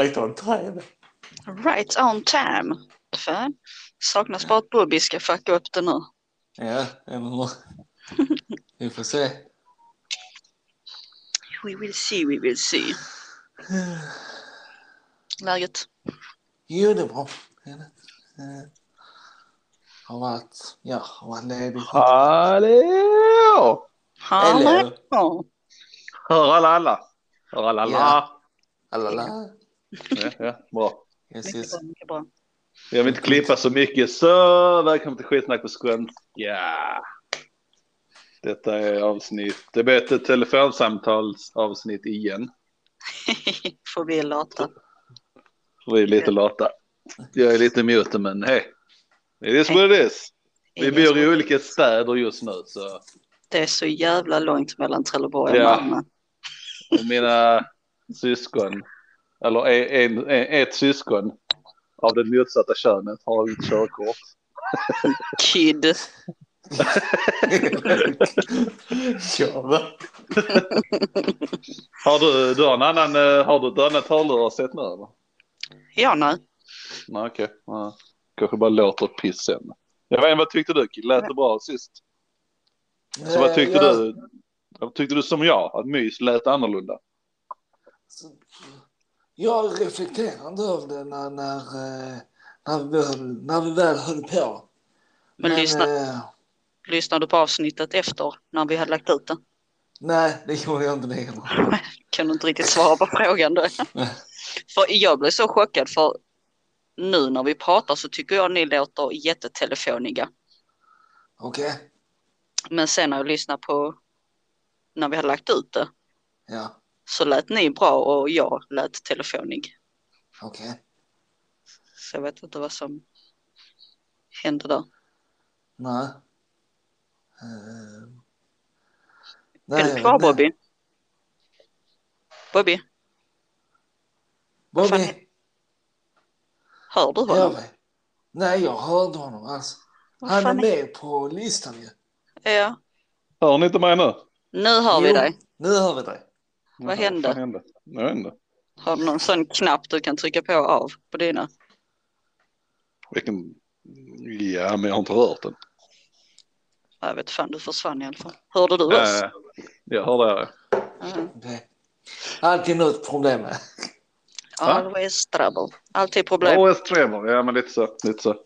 right on time. Right on time. Fan. Saknas bara att Bobby ska fucka upp det nu. Ja, eller hur? Vi får se. We will see, we will see. Läget? Jo, det är bra. Har varit, ja, har varit ledig. Hallå! Hallå! Hör alla alla? Hör alla alla? Ja. Alala. Ja, ja, bra. Yes, Mycket yes. bra, mycket bra. Jag vill inte klippa så mycket så välkommen till skitsnack på skånska. Detta är avsnitt, det blir ett telefonsamtalsavsnitt igen. Får vi lata. Vi är lite lata. Jag är lite mute men hej. It is what it is. Vi bor i olika städer just nu så Det är så jävla långt mellan Trelleborg och Ja. Malmö. och mina syskon, eller en, en, ett syskon av det motsatta könet har ett körkort. Kid. Kör? Har du, du har en annan, eh, har du ett annat hörlurar sett nu eller? Ja, nej. Nej okej. Ja. Kanske bara låter piss sen. Jag vet inte, vad tyckte du? Lät det bra sist? Så vad Eh, tyckte jag- du? Vad tyckte du som jag? Att mys lät annorlunda? Jag reflekterade över det när, när, eh, när, vi, höll- när vi väl höll på. Men lyssna. eh, Lyssnade du på avsnittet efter när vi hade lagt ut det? nej, det gjorde jag inte det heller. Kan du inte riktigt svara på frågan då? för jag blev så chockad för nu när vi pratar så tycker jag ni låter jättetelefoniga. Okej, Men sen när jag lyssnade på när vi hade lagt ut det ja, så lät ni bra och jag lät telefonig. okej. Så jag vet inte vad som hände där. Nej. Eh, är jag du kvar inte. Bobby? Bobby, Bobby, hör du hör honom? vi? Nej, jag hörde honom alls. Han är med på listan ju. Ja, Hör ni inte mig nu? nu hör vi Jo, dig. Nu hör vi dig. Vad hände? fan hände? Jag inte. Har du någon sån knapp du kan trycka på av på dina? Vilken... Ja, men jag har inte rört den. Jag vet fan, du försvann i alla fall. Hörde du oss? Äh, jag hörde det. Okej. Alltid något problem med. Always trouble. Alltid problem. OS Trevor, ja men lite så. Lite så.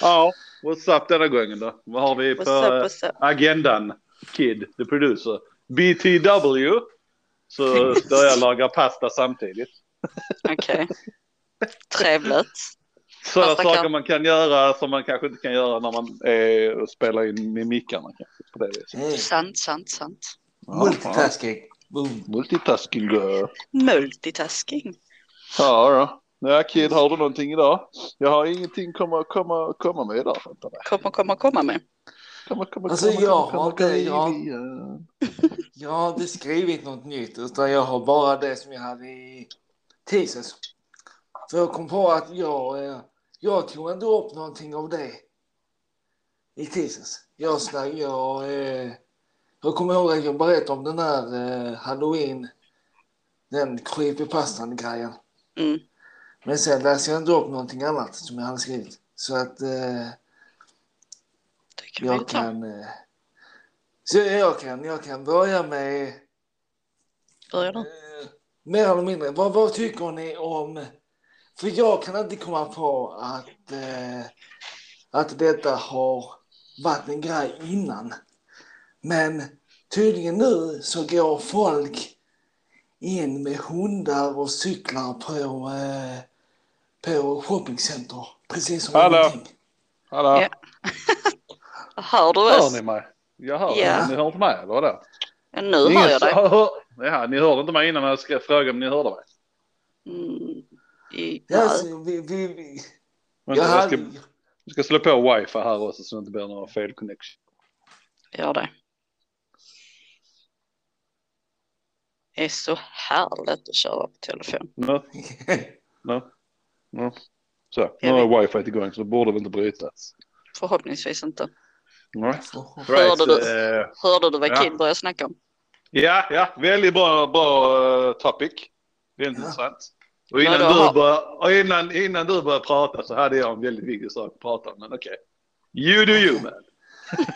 Ja, what's up denna gången då? Vad har vi på agendan? Kid, the producer. BTW. Så börjar jag laga pasta samtidigt. Okej. Trevligt. Sådana saker kan- man kan göra som man kanske inte kan göra när man är och spelar in mimickarna. Kanske, på det viset. Hey. Sant, sant, sant. Ja, Multitasking. Ja. Multitasking girl. Multitasking. Ja, då. Ja, Kid, har du någonting idag? Jag har ingenting komma, komma, komma med idag. Komma, komma, komma med. Komma, komma, Alltså, komma, jag komma, har komma, det, jag- Jag har inte skrivit något nytt utan jag har bara det som jag hade i tisdags. För jag kom på att jag, eh, jag tog inte upp någonting av det i tisdags. Jag snack, jag, eh, jag kommer ihåg att jag berättade om den här eh, halloween, den creepypastan grejen. Mm. Men sen läste jag inte upp någonting annat som jag hade skrivit. Så att eh, kan jag ta. kan, eh, så jag kan, jag kan börja med Börjar du? Eh, mer eller mindre. Vad, vad tycker ni om... För jag kan inte komma på att, eh, att detta har varit en grej innan. Men tydligen nu så går folk in med hundar och cyklar på, eh, på shoppingcenter. Precis som Hallå. ingenting. Hallå, Ja. Hör du hör oss? ni mig? Jag hör Ja. Ni hör inte mig, eller vadå? Ja, nu hör jag dig. Hör, hör, ja, ni hörde inte mig innan jag skrev fråga om ni hörde mig. Mm. I, Ja, alltså, vi, vi, vi, Vänta, jag jag, ska, jag ska slå på wifi här också så det inte blir några fel connection. Gör det. Det är så härligt att köra på telefon. Nu, nu, nu. Så, nu Jag har wifi igång så det borde väl inte brytas. Förhoppningsvis inte. Nej. Hörde du? eh, Hörde du vad Ja. Kid började snacka om? ja, ja, väldigt bra, bra eh, topic. Väldigt Ja. intressant. Och innan, Ja, du började, och innan, innan du började prata så hade jag en väldigt viktig sak att prata om. Men okej. You do you man.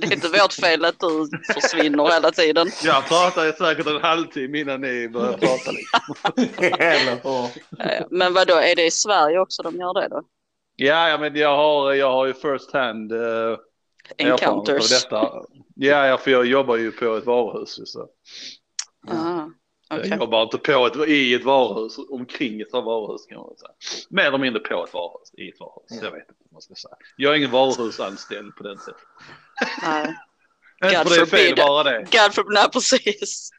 Det är inte vårt fel att du försvinner hela tiden. Jag pratade säkert en halvtimme innan ni började prata. Liksom. Hur? Eh, Men vad då är det i Sverige också de gör det då? Ja, ja, men jag har, jag har ju first hand av Encounters? detta. Ja, ja, för jag jobbar ju på ett varuhus. Så. Ah, okej. Jag jobbar inte på ett, i ett varuhus, omkring ett varuhus kan man säga. Mer eller mindre på ett varuhus, i ett varuhus. Ja. Jag vet inte vad man ska säga. Jag är ingen varuhusanställd på den sättet. Nej. God det är fel bara det. God forbid, nej precis.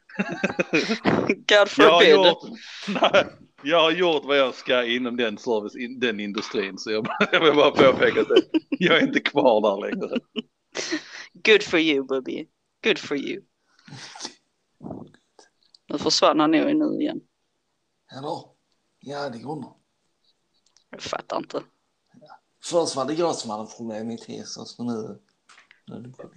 God Jag har, forbid. gjort, nej, jag har gjort vad jag ska inom den service, in, den industrin. Så jag, jag vill bara påpeka att det- jag är inte kvar där längre. Good for you Bubby. Good for you. Nu försvann han nog nu igen. Eller? Ja, det går nog. Jag fattar inte. Först var det jag som hade problem med Tesos, men nu... nu är det bra.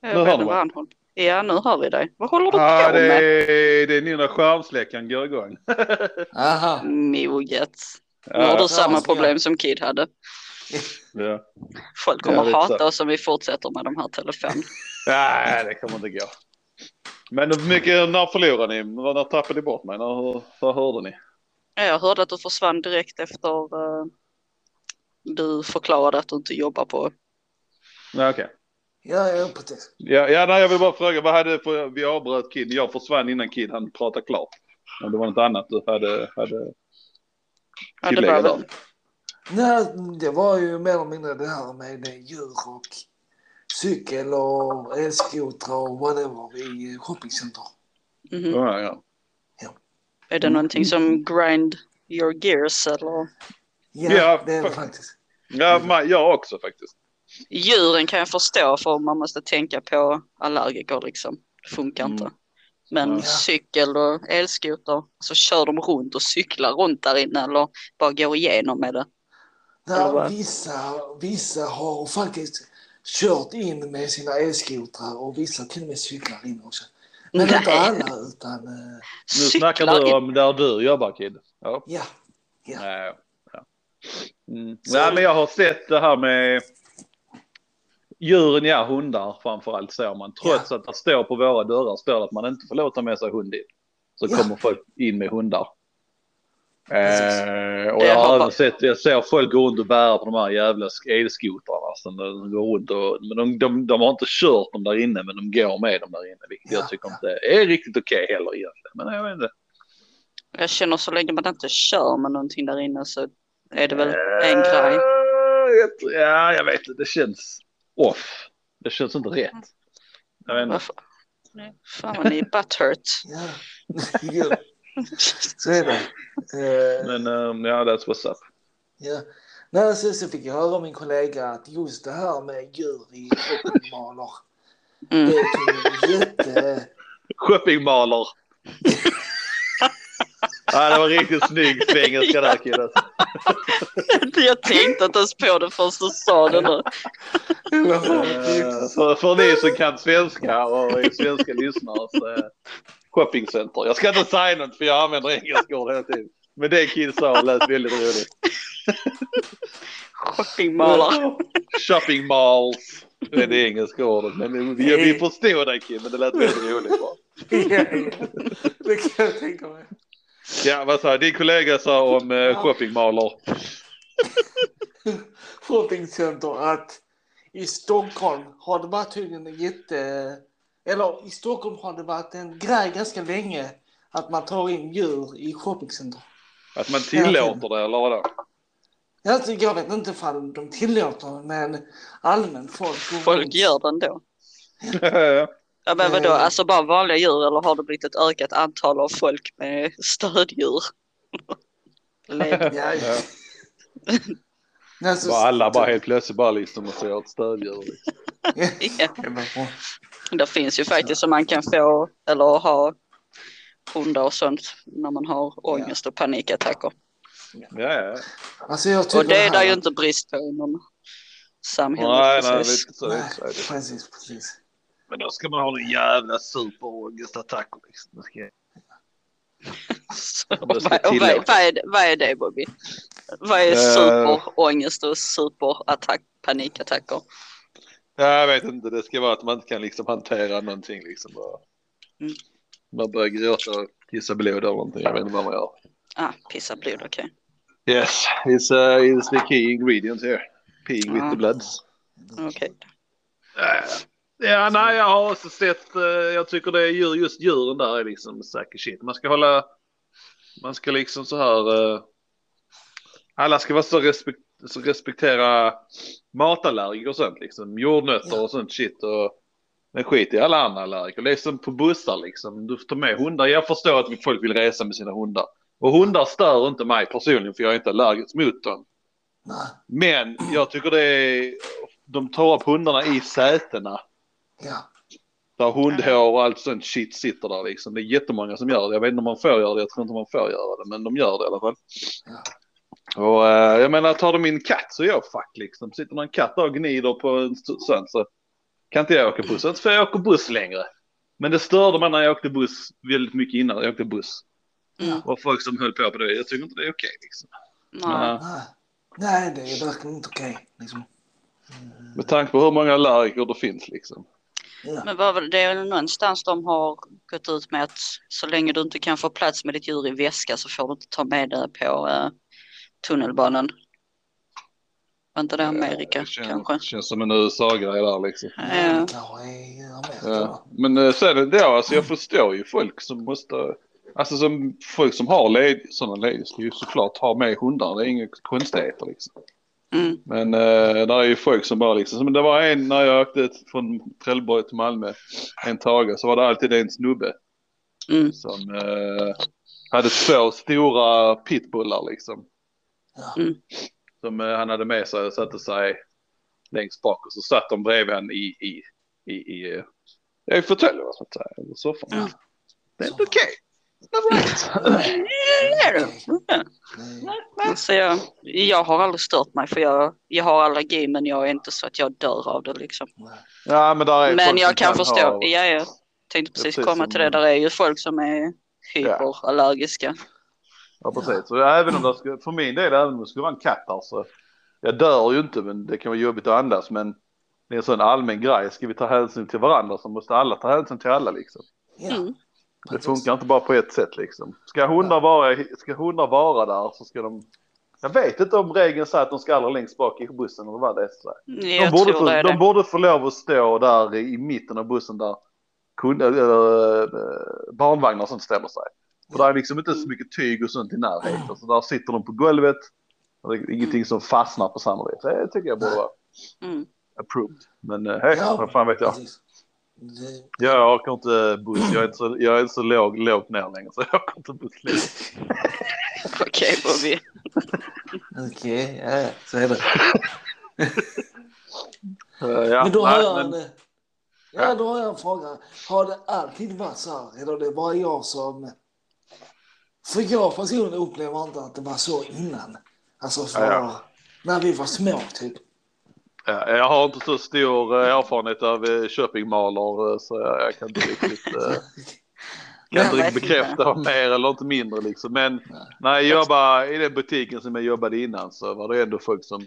Jag vet hör inte du vad han håller. Ja, nu hör vi dig. Vad håller du på det med? är, det är nu när skärmsläckaren går igång. Aha. Moget. Nu har du samma problem som Kid hade. ja. Folk kommer Ja, hata så. oss om vi fortsätter med de här telefonerna. Nej, det kommer inte gå. Men hur mycket, när förlorade ni? När tappade ni bort mig? När, vad hörde ni? Jag hörde att du försvann direkt efter eh, du förklarade att du inte jobbar på. Nej, okej. Ja, ja, precis. Ja, ja nej, jag vill bara fråga, vad hade för, vi avbröt Kid, jag försvann innan Kid han pratade klart. Om det var något annat du hade, hade tillägga var där. Nej, det var ju mer eller mindre det här med djur och cykel och elskotrar och whatever i shoppingcenter. Mhm. Ja, ja. Är det någonting som grind your gears eller? Ja, Ja, det är det fa- faktiskt. ja jag också faktiskt. Djuren kan jag förstå för man måste tänka på allergiker liksom. Det funkar Mm. inte. Men Ja. cykel och elskoter, så kör de runt och cyklar runt där inne eller bara går igenom med det. Där vissa, vissa har faktiskt kört in med sina elskotrar och vissa till och med cyklar in också. Men Nej. inte alla utan eh, Nu snackar du om där du jobbar Kid. Ja. ja. ja. Nej, ja. Mm. Nej, men jag har sett det här med djuren, ja hundar framförallt ser man. Trots att det står på våra dörrar står det att man inte får låta med sig hund dit. Så Ja. kommer folk in med hundar. Eh, och jag har även sett, jag ser folk gå runt och bära på de här jävla elskotrarna som de går runt och, men de, de, de har inte kört dem där inne men de går med dem där inne. Vilket Ja, jag tycker ja. inte är riktigt okej heller egentligen. Men jag vet inte. Jag känner så länge man inte kör med någonting där inne så är det väl en grej. Eh, jag tror- Ja, jag vet inte. Det känns off. Det känns inte rätt. Jag vet inte. Varför? Nej, Fan vad ni är butthurt. ja. Så är det. Eh, Men um, ja, that's what's up. Ja. Nej, sen så fick jag höra av min kollega att just det här med djur i shoppingmaler, Mm. det är ju jätte... Shoppingmaler. ja, det var riktigt snygg svengelska där killen. Jag tänkte inte ens på det först du sa det nu. Eh, För, för ni som kan svenska och är svenska lyssnare så är shoppingcenter. Jag ska inte säga något för jag använder engelska ord hela tiden. Men det Kid sa lät väldigt roligt. Shoppingmalar. Shopping malls. Det är det engelska ordet. Men vi, vi förstod dig Kid, men det lät väldigt roligt bara. Det kan jag tänka mig. Ja, vad sa din kollega sa om eh, shoppingmaler? Shoppingcenter att i Stockholm har det varit tydligen en jätte... Eller i Stockholm har det varit en grej ganska länge att man tar in djur i shoppingcenter. Att man tillåter det eller vadå? Alltså, jag vet inte ifall de tillåter det, men allmänt folk Folk runt. gör det ändå. Ja, men vadå, Eh. alltså bara vanliga djur eller har det blivit ett ökat antal av folk med stöddjur? Le- Ja, Ja. Alltså, Bara alla bara helt plötsligt bara liksom och ser ett stödjur. Liksom. Ja, det finns ju faktiskt som man kan få eller ha hundar och sånt när man har ångest och panikattacker. Ja, ja. Alltså Och det är här- det ju inte brist på inom samhället Nej, nej, precis. så. Nej, så är det. precis, precis. Men då ska man ha en jävla superångestattacker liksom. Ska- vad, vad, vad, är, det- vad är det Bobby? Vad är Eh. superångest och superattack, panikattacker? Ja, jag vet inte, det ska vara att man inte kan liksom hantera någonting liksom. Bara. Mm. Man börjar gråta och kissa blod eller någonting, jag vet inte vad man gör. Ah, pissa blod, okej. Yes, it's, uh, it's the key ingredient here. Peeing with Ja. the bloods. Okej. Eh, Ja, nej, jag har också sett, eh, jag tycker det är djur, just djuren där är liksom säker shit. Man ska hålla, man ska liksom så här, eh, alla ska vara så, respekt, så respektera matallergiker och sånt liksom, jordnötter och sånt shit och men skit i alla andra allergiker. Det är som på bussar liksom, du får ta med hundar. Jag förstår att folk vill resa med sina hundar. Och hundar stör inte mig personligen för jag är inte allergisk mot dem. Men jag tycker det är, de tar upp hundarna i sätena. Ja. Där hundhår och allt sånt shit sitter där liksom. Det är jättemånga som gör det. Jag vet inte om man får göra det, jag tror inte man får göra det, men de gör det i alla fall. Ja. Och eh, jag menar, tar de min katt så är jag fuck liksom. Sitter någon katt där och gnider på en sån så kan inte jag åka buss. Inte för jag åker buss längre. Men det störde mig när jag åkte buss väldigt mycket innan jag åkte buss. Mm. Och folk som höll på på det. Jag tycker inte det är okej liksom. Nej. Nej. Nej, det är verkligen inte okej. Liksom. Mm. Med tanke på hur många allergiker det finns liksom. Ja. Men vad det, det är väl någonstans de har gått ut med att så länge du inte kan få plats med ditt djur i väska så får du inte ta med det på eh, tunnelbanan. Var inte det Amerika Det känns, kanske? känns som en USA-grej där liksom. Ja, Ja. Men eh, sen är det alltså jag förstår ju folk som måste, alltså som folk som har led, sådana lediga ska ju såklart ha med hundar, det är inga konstigheter liksom. Mm. Men eh, där är ju folk som bara liksom, men det var en när jag åkte från Trelleborg till Malmö en tag så var det alltid en snubbe Mm. som eh, hade två stora pitbullar liksom. Mm. Som eh, han hade med sig och satte sig längst bak och så satt de bredvid han i, i, i, i, eh, ja, i fåtöljen så att säga, eller soffan. Ja. Det är inte okej. Det är det. Alltså jag, jag har aldrig stört mig för jag, jag har allergi men jag är inte så att jag dör av det liksom. Ja men där är Men jag som kan förstå, ha- ja jag tänkte precis precis komma som- till det, där är ju folk som är hyperallergiska. Ja precis. Så även om det skulle, för min del även om det skulle vara en katt där så. Jag dör ju inte men det kan vara jobbigt att andas men det är en sån allmän grej. Ska vi ta hänsyn till varandra så måste alla ta hänsyn till alla liksom. Ja. Mm. Det funkar inte bara på ett sätt liksom. Ska hundar vara, ska hundar vara där så ska de jag vet inte om regeln säger att de ska allra längst bak i bussen eller vad det är. De, borde få, det de borde få lov att stå där i mitten av bussen där kund, eller, eh, barnvagnar och sånt ställer sig. För det är liksom inte så mycket tyg och sånt i närheten. Så där sitter de på golvet. Och det är ingenting som fastnar på samma vis. Det tycker jag borde vara Mm. approved. Men eh, hej, Ja. vad fan vet jag. Precis. Det- Jag åker inte buss. Jag är inte så, jag är inte så låg, lågt ner längre. Så jag åker inte buss längre. Okej Bobby. Okej, ja, så är det. Eh, ja, Men då har nej, jag men- en, ja, då har jag en fråga. Har det alltid varit så här? Eller är det bara jag som... För jag personligen upplever inte att det var så innan. Alltså för Ja, ja. när vi var små typ. Ja, jag har inte så stor eh, erfarenhet av eh, shoppingmalor eh, så jag, kan inte riktigt, eh, kan Jag inte riktigt bekräfta mer eller inte mindre liksom. Men Nej. när jag jobbade i den butiken som jag jobbade innan så var det ändå folk som,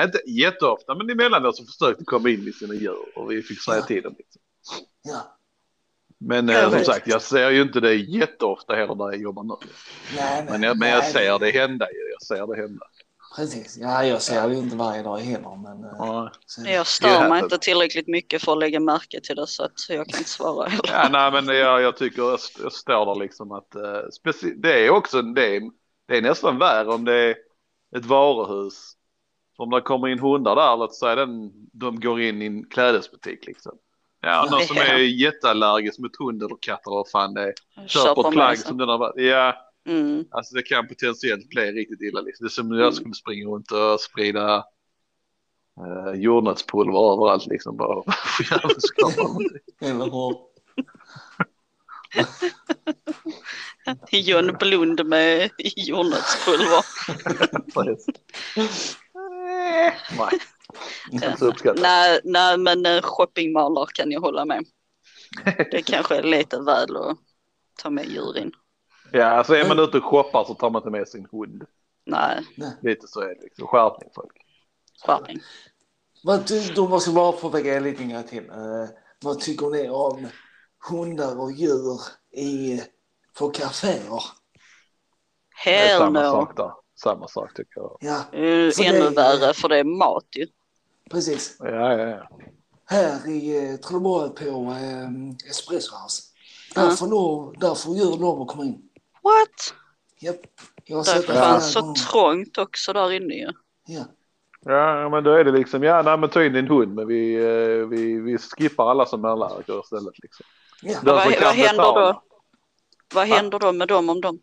inte jätteofta men emellanåt så försökte komma in med sina djur och vi fick säga till dem. Liksom. Men Jag eh, som sagt jag ser ju inte det jätteofta heller där jag jobbar nu. Men jag, men jag ser det hända ju, jag ser det hända. Precis. Ja, jag ser det ju inte varje dag heller. Men, eh, Ja. så, Jag Det stör är mig inte tillräckligt mycket för att lägga märke till det så att jag kan inte svara. Ja, nej, men jag, jag tycker jag, st- jag står där liksom att eh, speci- det är också det är, det är nästan värre om det är ett varuhus. För om det kommer in hundar där, låt säga den, de går in i en klädesbutik liksom. Ja, någon som är jätteallergisk mot hund eller katt eller vad fan det är. Köper ett med plagg som den har varit. Ja, Mm. alltså det kan potentiellt bli riktigt illa liksom. Det är som om jag skulle springa runt och sprida eh, jordnötspulver överallt liksom. Bara. Eller hur? John Blund med jordnötspulver. Nej, nej, nej, men eh, shoppingmalor kan jag hålla med. Det kanske är lite väl och ta med djur in. Ja, alltså är man ute och shoppar så tar man inte med sin hund. Nej, Lite så är det liksom. Skärpning folk. skärpning. Vad, ty- då måste jag bara påpeka lite grann till. Uh, vad tycker ni om hundar och djur i, på kaféer? Det är Hell samma no. sak där. Samma sak tycker jag. Ja, Uh, För ännu det- värre för det är mat ju. precis. Ja, ja, ja. Här i uh, Trelleborg på um, Espresso House. Där Ja. får, lov, där får djur lov att komma in. What? Japp. Jag har Det sett det fanns så trångt också där inne ju. Ja. Ja, men då är det liksom, ja, nej men ta in din hund, men vi, eh, vi, vi skippar alla som mellanlärare istället liksom. Ja. Vad- vad händer betala. då? Vad Va? händer då med dem om de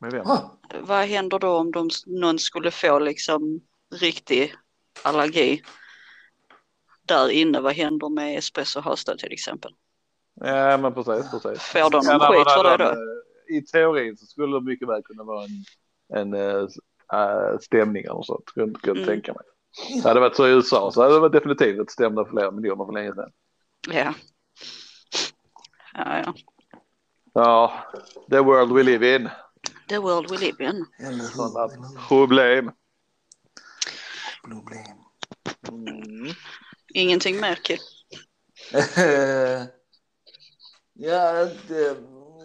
Med vem? Ah, vad händer då om de, någon skulle få liksom riktig allergi där inne? Vad händer med espresso då till exempel? Ja, men precis, precis. Får de Ja, skit för det då? I teorin så skulle det mycket väl kunna vara en, en äh, stämning eller sånt, kunde, kunde Mm. tänka mig. Det hade varit så i USA så hade det varit definitivt ett stämda flera miljoner för länge sedan. Ja. Ja, ja. Ja, the world we live in. The world we live in. Sådana problem. Problem. Mm. Ingenting mer Kid. ja, det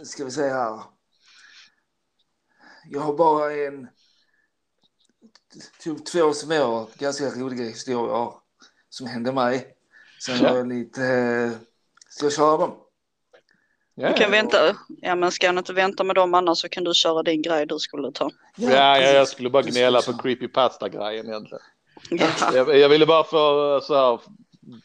ska vi säga här. Jag har bara en, typ två små ganska roliga historier som hände mig. Sen Ja. har jag lite, eh, ska jag köra dem? Du kan vänta. Ja men ska han inte vänta med dem annars så kan du köra din grej du skulle ta. Ja, ja, jag skulle bara gnälla på köra. creepypasta-grejen egentligen. Ja. Jag, jag ville bara få så här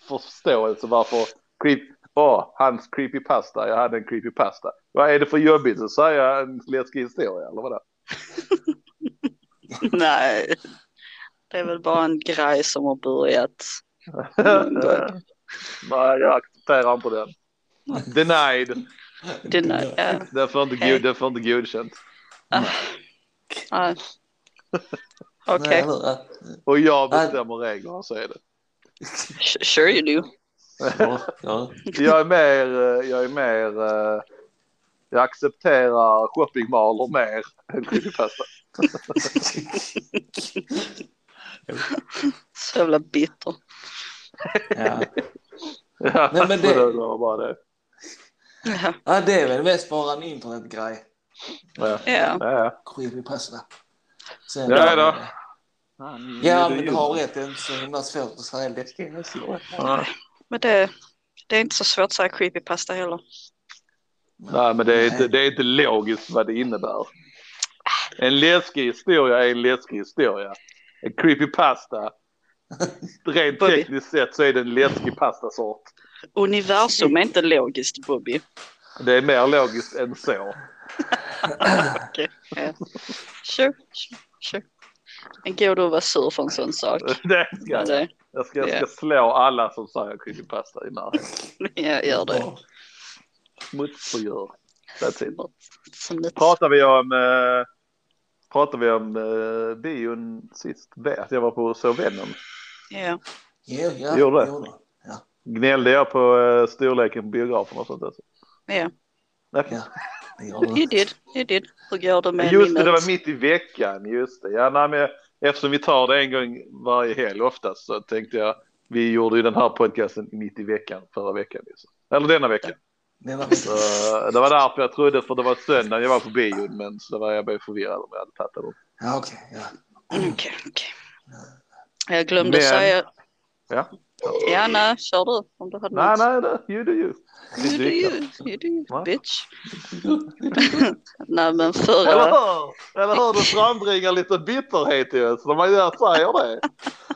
förståelse varför creep, åh, hans creepypasta, jag hade en creepypasta. Vad är det för jobbigt att säga en läskig historia eller vadå? Nej. Det är väl bara en grej som har börjat. Nej, jag accepterar inte den. Denied. Den, ja. Den får inte, god, den får inte godkänt. Nej, Okej, hur? Och jag bestämmer reglerna så är det. Sure you do. Ja, ja. Jag är mer, eh, jag är mer, eh, jag accepterar shoppingmalor mer än creepypasta. Så jävla bitter. ja. Ja, Nej, men det- det var bara det. Ja. ja, det är väl mest bara en internetgrej. Ja. Ja. Ja, Creepypasta. Sen, Ja, då. Ja, men du har rätt. Det är inte så himla svårt att säga. Ja. Men det, det är inte så svårt att säga creepypasta heller. Nej, men det är, inte, det är inte logiskt vad det innebär. En läskig historia är en läskig historia. En creepypasta, rent Bobby. tekniskt sett så är det en läskig pastasort. Universum är inte logiskt Bobby. Det är mer logiskt än så. Okej. Ja. Sure, sure, sure. Men går du att vara sur för en sån sak? Det ska Ja, jag. Jag ska, jag ska slå alla som säger creepypasta i närheten. ja, gör det. Smutsförgör. That's it. Som. Pratar vi om, eh, pratar vi om eh, bion sist? Vet jag var på och såg Venom. Ja. Ja, ja, Gjorde det? Gnällde jag på eh, storleken på biografen och sånt? Alltså. ja, Ja, det gjorde you did, you did. Hur går det med Just det, det var mitt i veckan. Just det. Ja, nej, men eftersom vi tar det en gång varje helg oftast så tänkte jag vi gjorde ju den här podcasten mitt i veckan förra veckan. Liksom. Eller denna veckan. Så, det var därför jag trodde för det var söndag jag var på bion men så var jag bara förvirrad om jag hade tagit det. Ja, okej. ja. Okej, okej. Jag glömde Men- säga... Ja. Ja, nej, kör du om du hade Nej, något. nej, det, you do you. You do you, you do you, bitch. Nej, men Eller förra... hur? Eller hur? Det frambringar lite bitterhet i oss när man gör, säger det.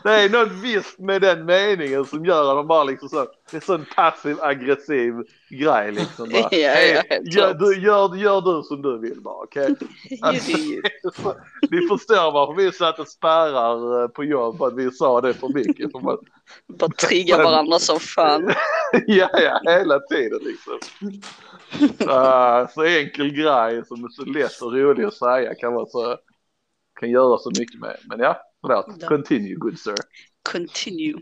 Det är något visst med den meningen som gör att man bara liksom så, det är sån passiv aggressiv grej liksom. Bara, Ja, ja, "Hej, helt gör, du, gör, gör du som du vill bara, okej? Do you. Ni förstår varför vi satte spärrar eh, på jobb att vi sa det för mycket. För man, Bara trigga varandra som fan. ja, ja, hela tiden liksom. Ah, så enkel grej som är så lätt och rolig att säga kan vara så, kan göra så mycket med. Men ja, förlåt. Continue good sir. Continue.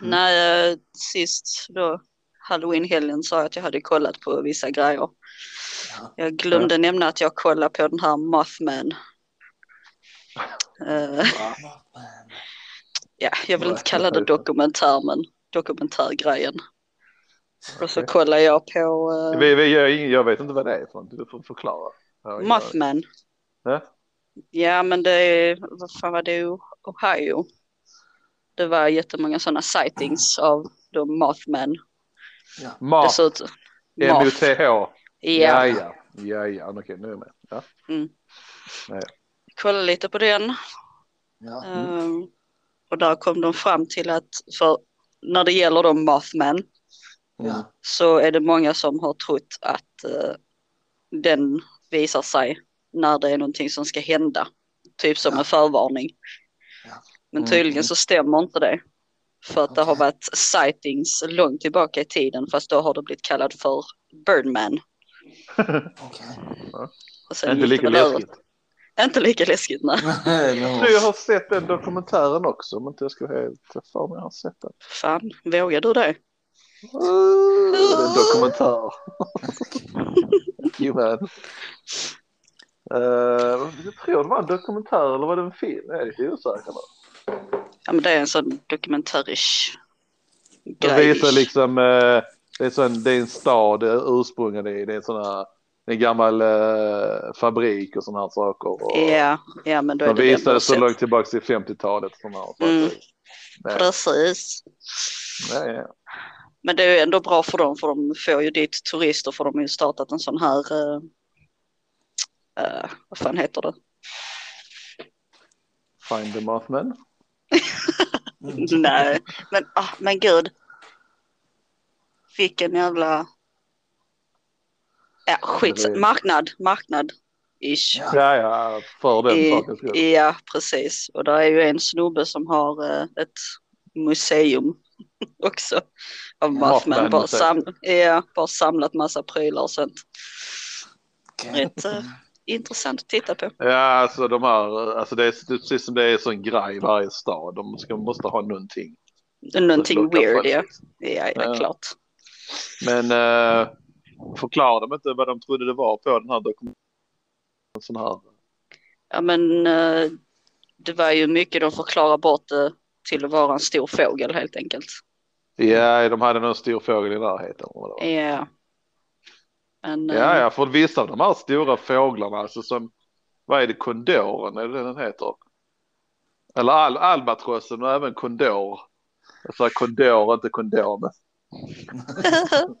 Nej, eh, sist då halloween-helgen sa jag att jag hade kollat på vissa grejer. Ja. Jag glömde nämna att jag kollade på den här Mothman. Eh, ja, jag vill inte kalla det dokumentär, men dokumentärgrejen. Och så kollar jag på eh, Vi, vi, jag, jag vet inte vad det är för. Du får förklara. Mothman. Ja. Ja, men det är, vad fan var det, Ohio? Det var jättemånga sådana sightings av de Mothman. Ja. Moth. Dessutom. M-O-T-H. Ja, Ja, ja. Ja, ja. Okej, nu är jag med. Ja. kolla lite på den. Ja. Ehm, och där kom de fram till att för när det gäller de Mothman Ja. så är det många som har trott att eh, den visar sig när det är någonting som ska hända. Typ som Ja. en förvarning. Men Mm. tydligen så stämmer inte det. För att det har varit sightings långt tillbaka i tiden fast då har det blivit kallat för Birdman. Sen Inte lika det läskigt. Inte lika läskigt nej. Du, jag har sett den dokumentären också om inte jag ska vara helt för mig. Jag har sett den. Fan, vågar du det? Uh, en dokumentär. Jajamän. Uh, jag tror det var en dokumentär eller var det en film? Jag är lite osäker. Ja men det är en sån dokumentärisk De grej. visar liksom, eh, det, är sån, det är en stad ursprungen i, det är en sån här, en gammal eh, fabrik och sådana här saker. Och Ja, ja men då är de det det visade du så har långt tillbaka till 50-talet. Såna här saker. Mm. Ja, Precis. ja, ja. Men det är ju ändå bra för dem för de får ju dit turister för de har ju startat en sån här, eh, eh, vad fan heter det? Find the Mothman. Nej, men, ah, men gud. Vilken jävla, ja skit, marknad, marknad. Ish. Ja. Ja, ja, för den I, sakens skull. ja, precis. Och där är ju en snubbe som har eh, ett museum också av Mothman. Mothman Bara, sam ja, bara samlat massa prylar och sånt. Okej. Rätt eh, intressant att titta på. Ja, alltså de här, alltså det är precis som det är en sån grej i varje stad. De ska, måste ha någonting. Någonting weird ja. Ja, ja, klart. Men eh, förklarar de inte vad de trodde det var på den här dokumentationen? Ja men eh, det var ju mycket de förklarar bort det till att vara en stor fågel helt enkelt. Ja, de hade någon stor fågel i närheten. Ja. Men, eh, Ja, ja, för vissa av de här stora fåglarna, alltså som, vad är det, kondoren, är det den heter? Eller al albatrossen och även kondor. Alltså kondor, inte kondom.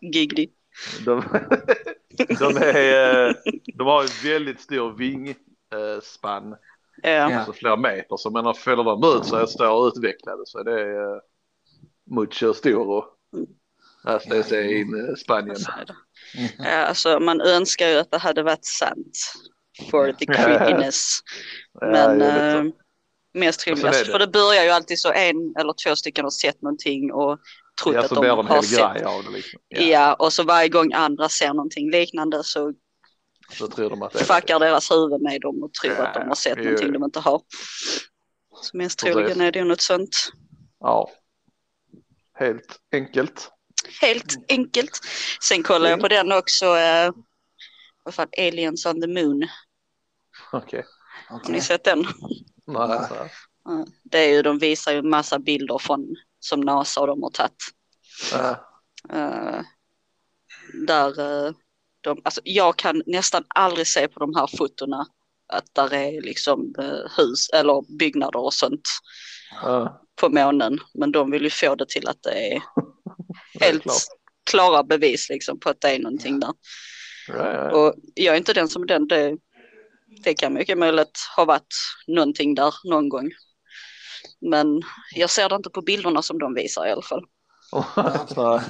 Giggly. De, de, är, eh, de har en väldigt stor vingspann, Ja. Ja. alltså flera meter. Så menar, fäller de ut sig och står utvecklade så är det uh, mucho storo. Alltså det är in eh, Spanien. Så är det. Ja, alltså man önskar ju att det hade varit sant. For the creepiness. Men Ja, vet eh, mest troligt, alltså, det. för det börjar ju alltid så en eller två stycken har sett någonting och trott ja, att de har hel sett. grej av det liksom. Ja. och så varje gång andra ser någonting liknande så Så tror de att det fuckar deras huvud med dem och tror Ja, att de har sett jo, någonting de inte har. Så mest troligen är det ju något sånt. Ja. Helt enkelt. Helt enkelt. Sen kollar jag på den också. Eh, vad fan, Aliens on the Moon. Okej. Har ni sett den? Nej, Det är ju, de visar ju massa bilder från som NASA och de har tagit. Eh, där eh, de, alltså jag kan nästan aldrig se på de här fotona att där är liksom eh, hus eller byggnader och sånt Ja, på månen. Men de vill ju få det till att det är helt klara bevis liksom på att det är någonting där. Ja, ja, ja. Och jag är inte den som den. Det, det kan mycket möjligt ha varit någonting där någon gång. Men jag ser det inte på bilderna som de visar i alla fall. Ja,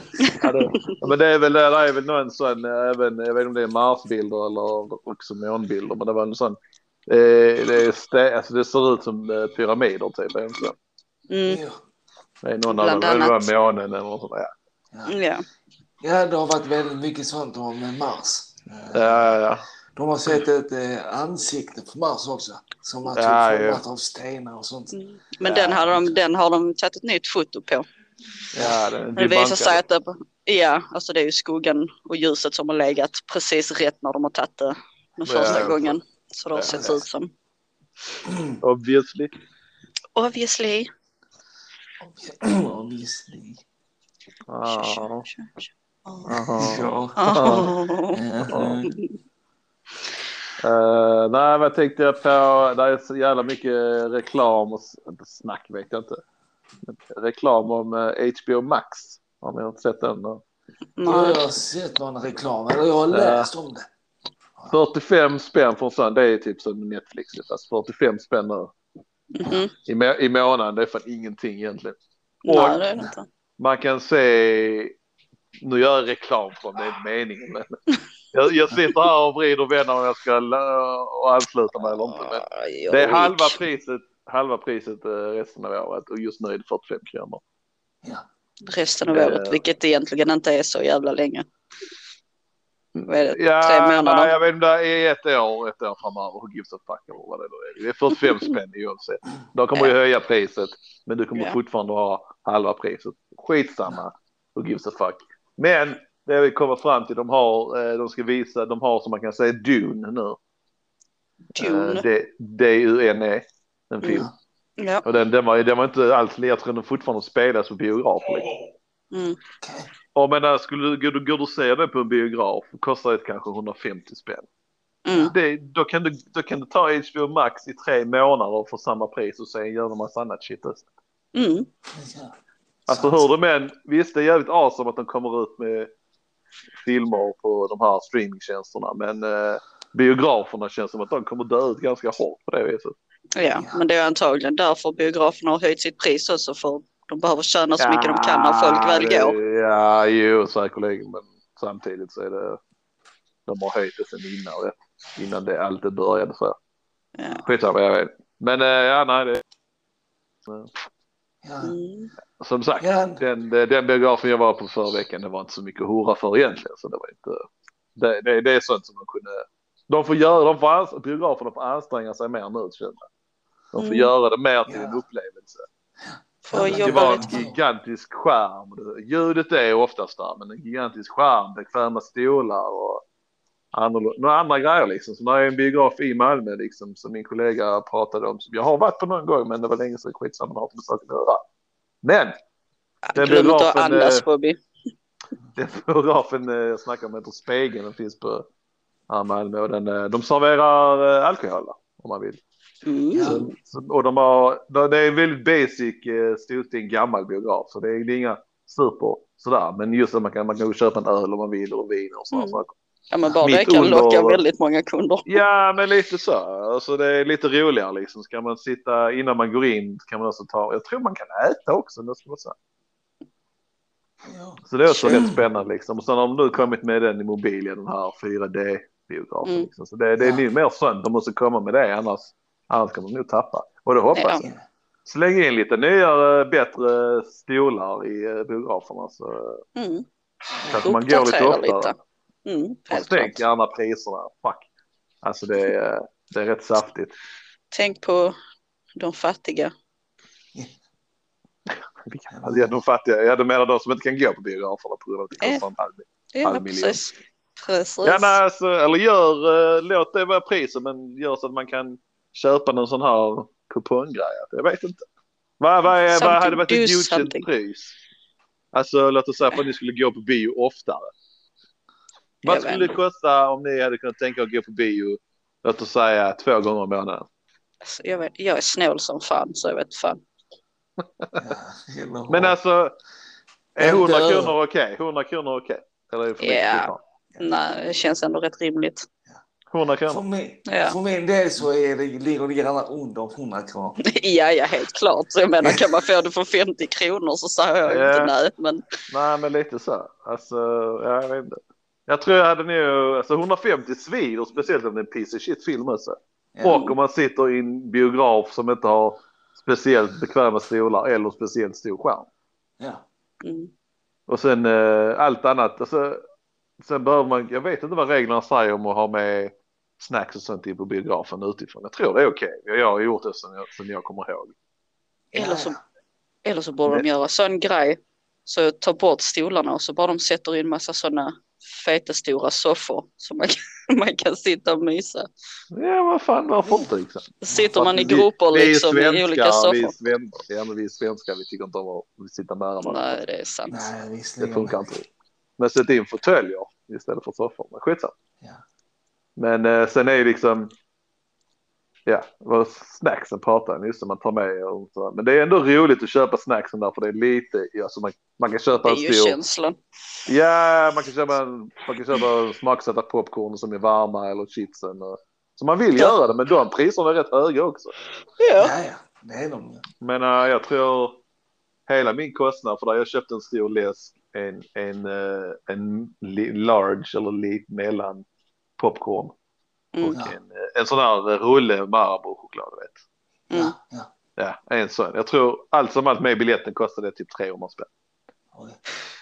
det, men det är väl, det är väl någon sån, eh, även, jag vet inte om det är Marsbilder eller också månbilder, men det var en sån, eh, det, är stä, alltså det ser ut som eh, pyramider typ. är det inte? Mm. Det är någon av Bland dem, det var annat. månen eller något sånt. Ja. Ja. ja, det har varit väldigt mycket sånt om Mars. Ja, ja. De har sett ett eh, ansikte på Mars också. Som typ Ja, ja. format av stenar och sånt. Mm. Men Ja. den, har de, den har de tagit ett nytt foto på. ja det, Det visar sig att det, Ja, alltså det är ju skuggan och ljuset som har legat precis rätt när de har tagit det den första ja. gången. Så det har Ja. sett ut som. Obviously. Obviously. Obviously. Oh. Eh, nej, vad tänkte jag på? Det är så jävla mycket reklam och snack vet jag inte. Reklam om eh, HBO Max. Har ni inte sett den? då? Jag Nej. har sett någon reklam, eller jag har läst om det. 45 spänn för en sån, det är typ som Netflix. Fast 45 spänn nu Mhm. i, må- i månaden, det är fan ingenting egentligen. Nej, det är det inte. Man kan se, nu gör jag reklam för det är meningen. Men jag, jag sitter här och vrider och vänder om jag ska och ansluta mig eller inte. Men det är halva priset, halva priset eh, resten av året och just nu är det 45 kronor. Ja. Resten av året, vilket egentligen inte är så jävla länge. Det? Ja, Tre månader? Nej, jag vet inte, det är ett år, ett år framöver. Who gives a fuck eller vad det är. Det är 45 spänn oavsett. De kommer ju höja priset, men du kommer Ja. fortfarande ha halva priset. Skitsamma. Who gives a fuck. Men det vi kommer fram till, de har, eh, de ska visa, de har som man kan säga Dune nu. Dune. Eh, D- D-U-N-E. En film. Ja. Och den, den, var, den var inte alls, jag tror den fortfarande spelas på. Liksom. Mm. Okej. Och men där skulle du, går du, se det på en biograf, kostar det kanske 150 spänn. Mm. Det, då, kan du, då kan du ta HBO Max i tre månader för samma pris och sen göra en massa annat shit. Mm. Alltså hur det men, visst det är jävligt awesome att de kommer ut med filmer på de här streamingtjänsterna men eh, biograferna känns som att de kommer dö ut ganska hårt på det viset. Ja, men det är antagligen därför biograferna har höjt sitt pris också för de behöver tjäna så mycket de kan när folk väl det- går. Ja, jo säkerligen men samtidigt så är det, de har höjt det sen innan, innan det allt det började så. Ja. Skitsamma, jag vet. Men eh, ja, nej, det, Ja. Mm. som sagt. Ja. Den, den biografen jag var på förra veckan, det var inte så mycket hurra för egentligen. Så det var inte, det, det, det är sånt som man kunde, de får göra, de får, biograferna får anstränga sig mer nu känner. De får Mm. göra det mer till Ja. en upplevelse. Det var en gigantisk skärm. Det- Ljudet är oftast där, men en gigantisk skärm, bekväma stolar och några andra grejer liksom. Så när jag är en biograf i Malmö liksom, som min kollega pratade om. Som jag har varit på någon gång, men det var länge sedan skitsamma, det har att göra. Men den Glöm inte att andas eh, Bobby. den biografen eh, jag snackar om heter Spegeln. Den finns på här i Malmö och den, eh, de serverar alkohol om man vill. Mm. Så, så, och de har, det är en väldigt basic, eh, stor, det är en gammal biograf så det är, det är inga super sådär. Men just att man kan, man kan köpa en öl om man vill och vin och sådana Mm. saker. Ja men bara Mitt det kan under- locka väldigt många kunder. Ja men lite så, alltså det är lite roligare liksom. Ska man sitta innan man går in kan man också ta, jag tror man kan äta också. Det ska man säga. Ja. Så det är också Mm. rätt spännande liksom. Och sen har de nu kommit med den i mobilen, den här 4D-biografen. Mm. Liksom. Så det, det är Ja. nu mer sånt, de måste komma med det annars, annars kan de nog tappa. Och det hoppas Ja. jag. Släng in lite nyare, bättre stolar i eh, biograferna så Mm. kanske man går lite oftare. lite. Mm, Och sänk gärna priserna. Fuck. Alltså det är, det är rätt saftigt. Tänk på de fattiga. Alltså, ja, de fattiga, ja du menar de som inte kan gå på biograferna på grund av att det kostar en halv Ja, Halv miljon. precis. Precis. Ja, nej, alltså, eller gör, eh, låt det vara priset men gör så att man kan köpa någon sån här kuponggrej. Jag vet inte. Vad, vad, är, vad hade varit ett godkänt pris? Alltså låt oss säga för att ni skulle gå på bio oftare. Vad Jag skulle det kosta om ni hade kunnat tänka att gå på bio, låt oss säga två gånger i månaden? Alltså, jag, vet, jag är snål som fan så jag vet fan. Eller- Men alltså, är Inte 100 över. kronor okej? 100 kronor okej? Eller är det för mycket Ja. fortfarande? Nej, det känns ändå rätt rimligt. 100 För kronor? min, Ja. för min del så är det, ligger det gärna under 100 kronor. ja, ja, helt klart. Så jag menar, kan man få det för 50 kronor så säger jag Ja. inte nej. Men Nej, men lite så. Alltså, ja, jag vet inte. Jag tror jag hade nog, alltså 150 svider, speciellt om det är en piece of shit film också. Ja. Och om man sitter i en biograf som inte har speciellt bekväma stolar eller speciellt stor skärm. Ja. mm, Och sen eh, allt annat, alltså, sen behöver man, jag vet inte vad reglerna säger om att ha med snacks och sånt in på biografen utifrån. Jag tror det är okej. Jag har gjort det sen jag, sen jag kommer ihåg. eller, så, eller så borde de göra sån grej Så ta bort stolarna och så bara de sätter in massa sådana feta stora soffor som man, kan- man kan sitta och mysa. Ja, vad fan, varför inte liksom? Sitter man i Vi- grupper vi liksom i olika svenskar, Vi är, soffor. sven... ja, men vi är svenskar, vi tycker inte om att sitta nära varandra. Nej, det är sant. Nej, visst. Det funkar inte. Men sätt in fåtöljer istället för soffor. Men skitsamma. Ja. Men eh, sen är ju liksom. Ja, vad snacksen pratar om. Just det, man tar med och så. Men det är ändå roligt att köpa snacksen där för det är lite. Alltså man, man kan Det köpa en är ju stor. känslan. Ja, man kan köpa en, man kan köpa smaksatta popcorn som är varma eller chipsen. Och, så man vill göra det, men de priserna är rätt höga också. Ja. Ja, ja. Det är de. Men eh, jag tror hela min kostnad för det jag köpte en stor läsk, en, en, eh, en large eller lite mellan popcorn Mm. och Ja. en, eh, en sån här rulle Marabou-choklad. du Vet. Mm. Ja, ja. En sån. Jag tror allt som allt med biljetten kostade typ 300 spänn. Oj.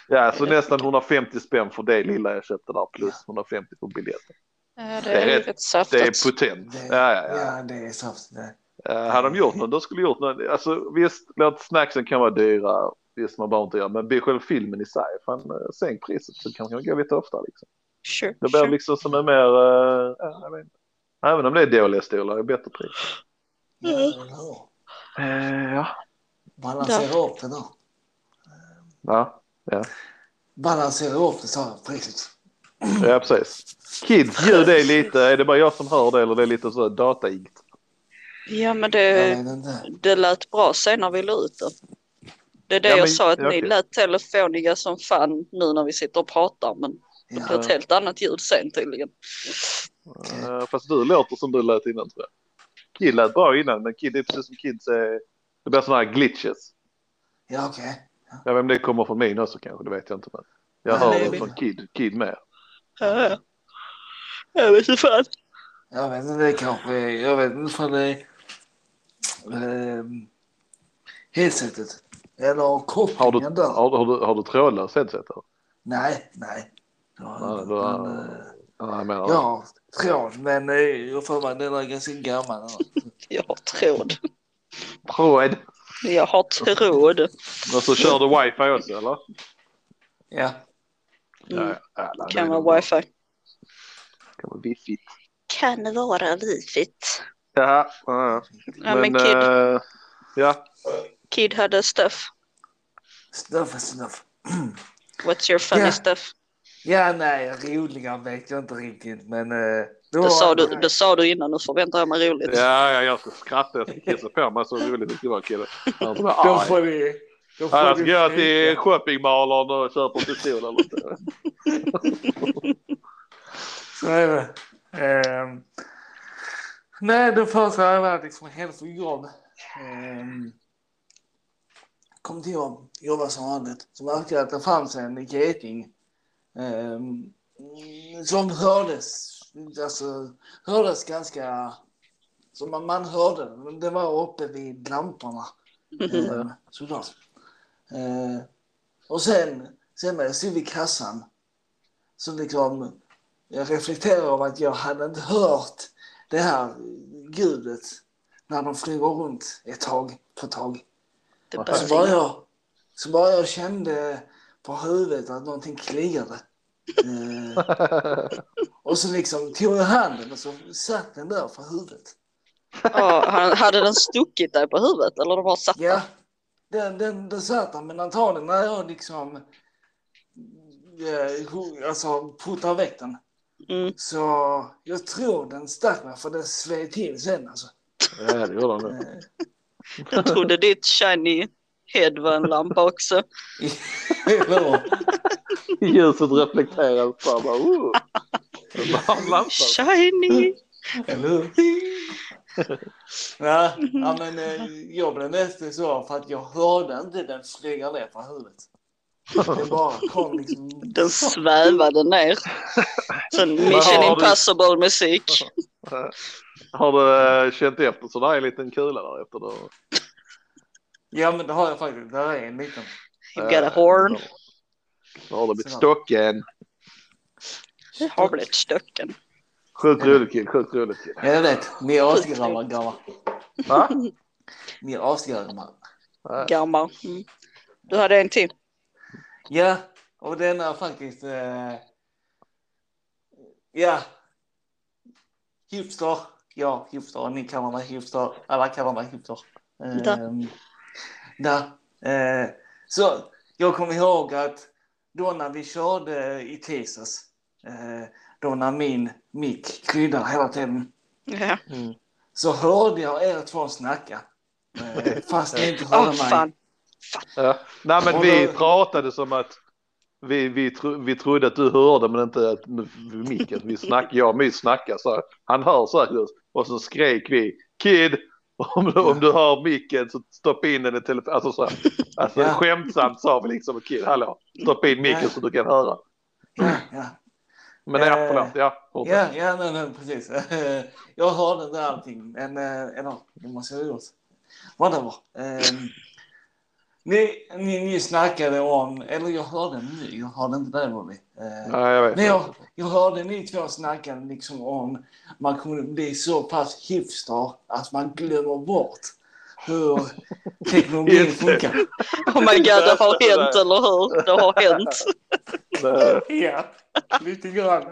Ja, så nästan 150 spänn för det lilla jag köpte där plus 150 på biljetten. Ja, det Det är är rätt- Det saftigt. är potent. Det, Ja, ja, ja. ja, det är saft. Det. Eh, hade de gjort något, då skulle de gjort något. Alltså visst, snacksen kan vara dyra. Visst, man behöver inte göra. Men själva filmen i sig, fan eh, sänk priset så kan man gå lite oftare liksom. Sure, Det blir sure. liksom som en mer, uh, inte. Även om det är dåliga stolar, det är bättre pris. Ja, eller hur? Eh, ja. Balansera upp det då. Ja, Balansera upp det, sa jag, priset. ja, precis. Kids, ljud är lite, är det bara jag som hör det eller det är lite så dataigt? Ja, men det, det lät bra sen när vi la ut det. Det är det Ja, jag men- sa, att ja, ni lät telefoniga som fan nu när vi sitter och pratar, men det Ja. blir ett helt annat ljud sen tydligen. Eh, fast du låter som du lät innan tror jag. Kid lät bra innan, men Kid är precis som Kids är, det blir sådana här glitches. Ja, okej. Jag vet inte om det kommer från min också kanske, det vet jag inte. Men jag hör det från Kid, Kid med. Ja, ja. Jag vet inte fan. Jag vet inte, det kanske Jag vet inte för det är... ehm, headsetet. Eller Har du, kopplingen där. har, du- har du, har du trådlös headset? Eller? Nej, nej. Ja, Nej, då, men, eh, ja, jag menar, ja, tråd. Men eh, jag får mig den är ganska gammal. Jag har tråd. Tråd. Jag har tråd. Och så kör du wifi också eller? Ja. Mm. Ja, Kan vara wifi. Kan vara biffigt. Kan vara. Jaha, ja, ja. Ja, men Kid, eh, ja, Kid hade stuff. Stuff is stuff. What's your funny Ja. stuff? Ja, nej, roliga vet jag inte riktigt, men... eh, Det sa, du, det sa du innan, nu förväntar jag mig roligt. ja, ja, jag ska skratta, jag ska kissa på mig så roligt det ska vara kille. Jag Då får vi... Då får Annars går jag till tänka. shoppingmalaren och köper en pistol eller något. Så är det. Ehm, nej, det första har varit liksom jobb. Um, kom till jobb, jobba som vanligt. Så märkte jag att det fanns en geting ehm, som hördes, alltså hördes ganska, som man, man hörde men det var uppe vid lamporna. Ehm, såklart. Ehm, och sen, sen när jag stod vid kassan så liksom jag reflekterar över att jag hade inte hört det här ljudet när de flyger runt ett tag på ett tag. Det Så börjar Så bara jag, så bara jag kände på huvudet att någonting kliade. Eh, och så liksom tog jag handen och så satt den där för huvudet. Ja, han- hade den stuckit dig på huvudet eller de bara satt Ja, den, den, den satt där men antagligen när jag liksom eh, alltså puttade väck den. Mm. Så jag tror den stack mig för den sved till sen alltså. Ja, det gjorde. Eh, Jag trodde ditt shiny head var en lampa också. Ljuset reflekterar så bara, oh. Lampa. Shiny! Eller hur? ja, ja, men eh, jag blev nästan så för att jag hörde inte den flyga ner på huvudet. Det bara kom liksom. Den svävade ner. Sen Mission Impossible musik. Har du eh, känt efter så där är en liten kula där efter då? Ja, men det har jag faktiskt. Där är en liten. You got a horn. Då har det blivit stocken. Har blivit stöcken. Sjukt roligt kid, sjukt roligt. Ja, jag vet. Ni är asgamla grabbar. Va? Ni är. Nej. Gammal. Mm. Du hade en till. Ja, och den är faktiskt... Eh, ja. Hipster. Ja, hipster. Ni kallar mig hipster. Alla kallar mig hipster. Ja. Eh, ja. Eh, så jag kommer ihåg att då när vi körde i tisdags, eh, då när min mick kryddade hela tiden, Ja. så hörde jag er två snacka. Eh, fast ni inte hörde mig. fan. Ja. Nej men vi då- pratade som att vi, vi, tro, vi trodde att du hörde men inte att micken. Vi snack, jag och My snackade så här. Han hör säkert och så skrek vi Kid om du, om du hör micken så stoppa in den i telefonen. Alltså, så här. alltså Ja. skämtsamt sa vi liksom Kid hallå stoppa in micken Ja. så du kan höra. Ja, ja. Men ja Eh, förlåt ja. Ja, ja nej, nej, precis. Jag hörde inte allting, men eh, eller det måste jag ha gjort. Whatever. Eh, ni, ni, ni snackade om, eller jag hörde nu, jag hörde inte det Bobby. Eh, Nej jag vet. men jag, jag hörde ni två snacka liksom om man kunde bli så pass hipster att man glömmer bort hur teknologin funkar. Oh my god, det har hänt eller hur? Det har hänt. Nej. Ja, lite grann.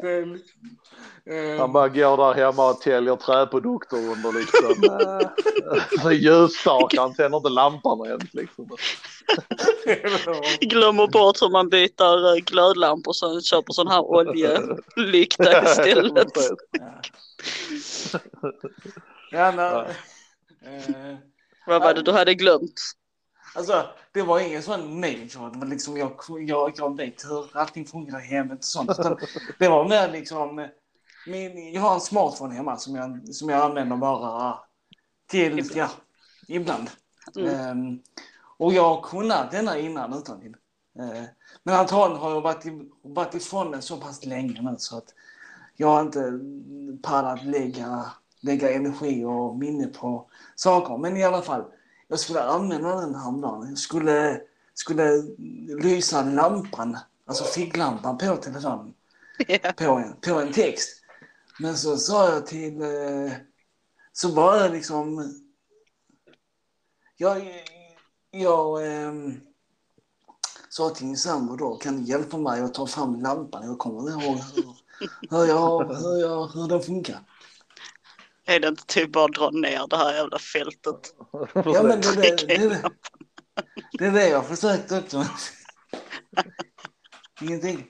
Det är eh, Han bara går där hemma och täljer träprodukter under liksom äh, ljusstakar. Han tänder inte lampan ens liksom. Glömmer bort hur man byter eh, glödlampor så han köper sån här oljelykta istället. Ja, nej. Eh, Vad var det du hade glömt? Alltså, det var ingen sån major, men liksom jag, jag, jag vet hur allting fungerar i hemmet och sånt. Utan det var mer liksom, min, jag har en smartphone hemma som jag, som jag använder bara till, ja, ibland. Mm. Ehm, och jag har kunnat denna innan utan. Eh, men antagligen har jag varit, varit ifrån den så pass länge nu så att jag har inte pallat lägga, lägga energi och minne på saker. Men i alla fall, jag skulle använda den häromdagen. Jag skulle, skulle lysa lampan, alltså ficklampan på telefonen Ja. på en, på en text. Men så sa jag till, eh, så var det liksom, jag, jag ehm, sa till min sambo då, kan du hjälpa mig att ta fram lampan? Jag kommer inte ihåg hur, hur, jag, hur, jag, hur den funkar. Är det inte typ bara att dra ner det här jävla fältet? Ja, men det, det, det, det, är det jag försökt också. Ingenting.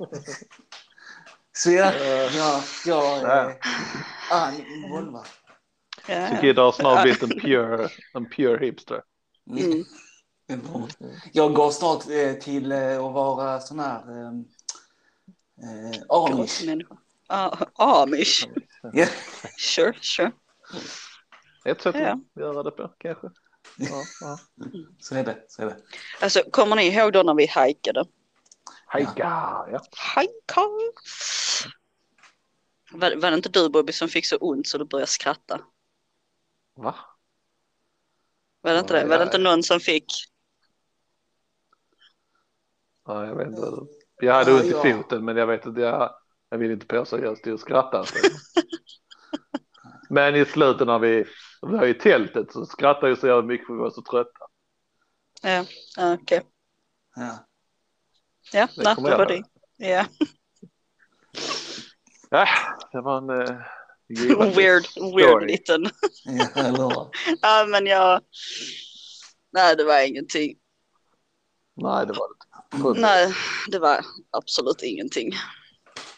Så ja, jag, jag är involvad. Ja, Så ja. Kid har snart blivit en pure, en pure hipster. Mm. Mm. Jag går snart eh, till eh, att vara sån här eh, eh, amish. Ah, Amish. Ja. Sure, sure. Ett sätt Ja. att göra det på kanske. Ja, ja. Så är det. Så är det. Alltså, kommer ni ihåg då när vi hajkade? Hejka, ja. Hajka! Var, var det inte du Bobby som fick så ont så du började skratta? Va? Var det inte det? Var det inte någon som fick? Ja, jag vet inte. Jag hade Ja, ont i foten men jag vet inte, jag, jag vill inte påstå att jag stod och skrattade. Men i slutet när vi var i tältet så skrattade jag så jävla mycket för vi var så trötta. Ja, okej. Ja. Ja, Det nej, var det. Ja, Ja, det var en uh, weird, weird liten. Ja, men jag... Nej, det var ingenting. Nej, det var det inte. Nej, det var absolut ingenting.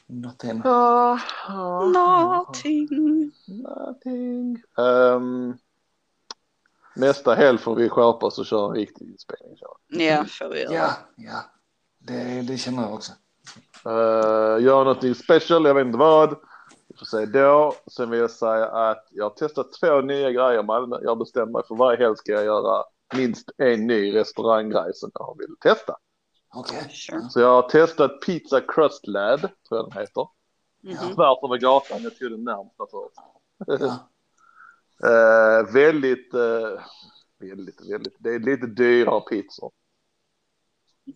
Något än. Ja, ja, Någonting. Nothing. Um, nästa helg får vi skärpa oss och köra en riktig inspelning. så. Ja, får vi göra. Ja, ja. Det, det känner jag också. Uh, gör någonting special, jag vet inte vad. Vi får se då. Sen vill jag säga att jag har testat två nya grejer i Malmö. Jag bestämt mig för varje helg ska jag göra minst en ny restauranggrej som jag vill testa. Okej. Sure. Så jag har testat Pizza Crust Lad, tror jag den heter. Mhm. Tvärs över gatan, jag tog den närmsta först. Ja. Eh, väldigt, eh, väldigt, väldigt, det är lite dyrare pizzor.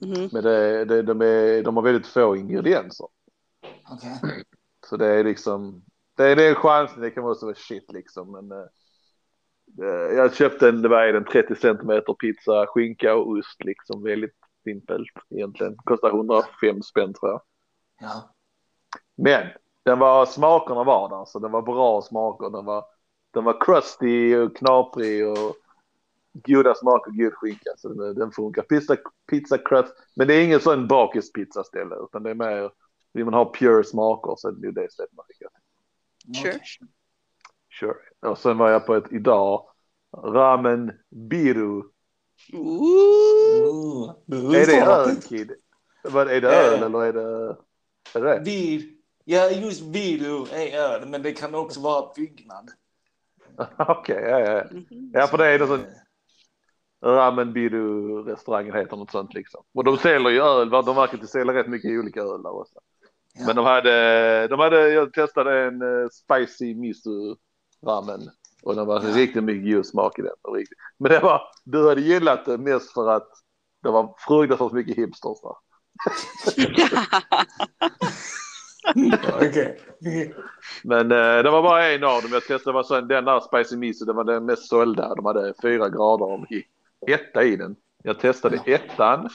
Mhm. Men det, det, de, är, de har väldigt få ingredienser. Okej. Så det är liksom, det är, det är en chans, det kan också vara shit liksom. Men Eh, Jag köpte en, det var en 30 centimeter pizza, skinka och ost liksom. Väldigt simpelt egentligen. Kostade 105 spänn tror jag. Ja. Men den var, smakerna var där, så den var bra smaker. Den var, den var crusty och knaprig och goda smaker, god skinka. Så den, den funkar. Pizza, pizza crust, men det är ingen sån bakispizza ställe utan det är mer, vill man ha pure smaker så är det nog det stället man till. Sure. Sure. Och sen var jag på ett idag, ramen biru. Ooh. Ooh. Är det öl kid? Vad, är det Eh. öl eller är det? Är det? Vid, ja, just video är öl, men det kan också vara byggnad. Okej, ja, ja. Mhm. Ja, för det är det så Eh, Ramen Biru restaurangen heter något sånt liksom. Och de säljer ju öl, de verkar sälja rätt mycket olika öl där också. Ja. Men de hade, de hade, jag testade en eh, spicy miso ramen. Och den var Ja. riktigt mycket god smak i den. Men det var, du hade gillat det mest för att det var fruktansvärt mycket hipsters där. Men eh, det var bara en av dem jag testade, var så, den där spicy miso, det var den mest sålda. De hade fyra grader i- etta i den. Jag testade ettan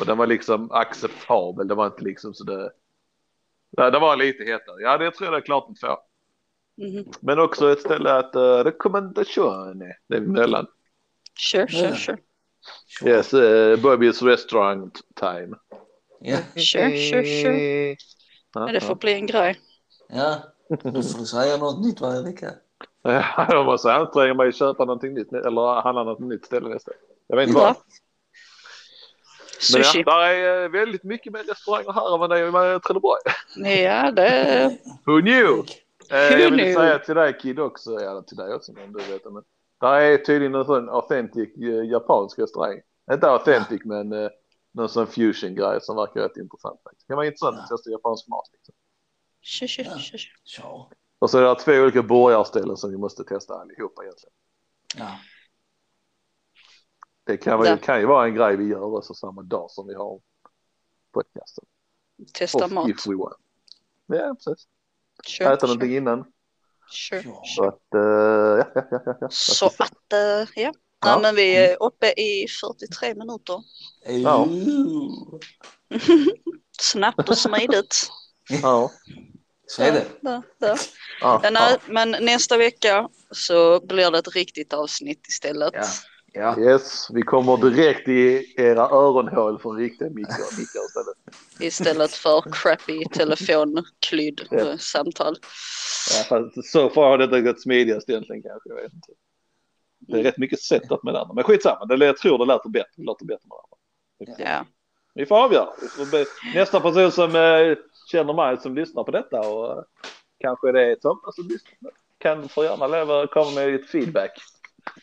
och den var liksom acceptabel. Det var inte liksom så det. Ja, det var lite hetare. Ja, det tror jag det är klart en två. Mhm. Men också ett ställe att uh, rekommendation det är mellan. Sure, sure, sure. Yes, uh, Bobby's restaurant time. Ja, Sure, sure, sure. Ja, Ja, det får bli en grej. ja. Då får du säga något nytt varje vecka. ja. Jag måste anstränga mig att köpa någonting nytt eller handla något nytt ställe nästa. Jag vet inte Ja. vad. Men ja, Sushi. där är eh, väldigt mycket mer restauranger här än vad det är i Trelleborg. Ja, det... Who knew? Eh, jag vill säga till dig Kid också, ja till dig också om du vet det. Men där är tydligen en sån authentic eh, japansk restaurang. Inte authentic men eh, någon sån fusion grej som verkar rätt intressant. faktiskt. Det kan vara intressant att testa japansk mat. Liksom. Ja. Ja. Och så är det två olika burgarställen som vi måste testa allihopa egentligen. Ja. Det kan, vara, Ja. kan ju vara en grej vi gör också samma dag som vi har podcasten. Testa Off mat. if we want. Ja, precis. Sure, Äta någonting sure, innan. sure. Ja. Så att, eh, ja, ja, ja, ja, ja. Så att, eh, ja. Ja. Nej, men vi är uppe i 43 minuter. Ja. Snabbt och smidigt. Ja. Så är det. Där, där. Ja, Ja, nej, men nästa vecka så blir det ett riktigt avsnitt istället. Ja. Yes, vi kommer direkt i era öronhål från riktiga mickar istället. Istället för crappy telefonklydd Ja. samtal. Ja, fast så far har detta gått smidigast egentligen kanske. Jag vet inte. Det är rätt mycket setup med andra. Men skitsamma, det, jag tror det låter bättre. Det låter bättre med det andra. Ja. Vi får avgöra. Nästa person som eh, känner mig som lyssnar på detta och eh, kanske det är Thomas som lyssnar kan få gärna leva komma med lite feedback.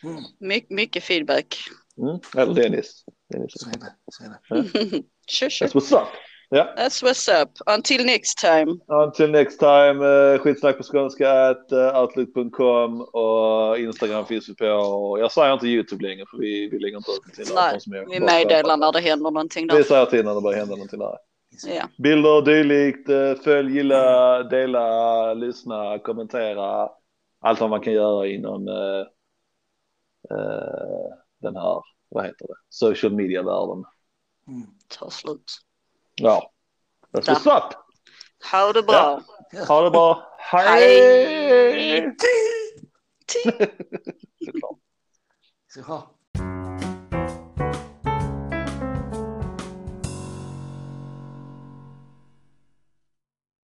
Mm. My, mycket feedback. Mm. Eller Dennis. Dennis. Så är det. Så är det. Sure, sure. That's what's up. Ja. That's what's up. Until next time. Until next time, uh, skitsnack på skånska at uh, outlook.com och Instagram finns vi på. Och jag säger inte YouTube längre för vi, vi lägger inte ut till Nej, som är Vi meddelar när det händer någonting Vi säger till när det börjar hända någonting där. Ja. Bilder och dylikt, eh, följ, gilla, dela, lyssna, kommentera. Allt vad man kan göra inom uh, den här, vad heter det, social media-världen. Mm. Tar slut. Ja, that's what's up. Ha det bra. Ha det bra. Hej! Hej! Så, ja.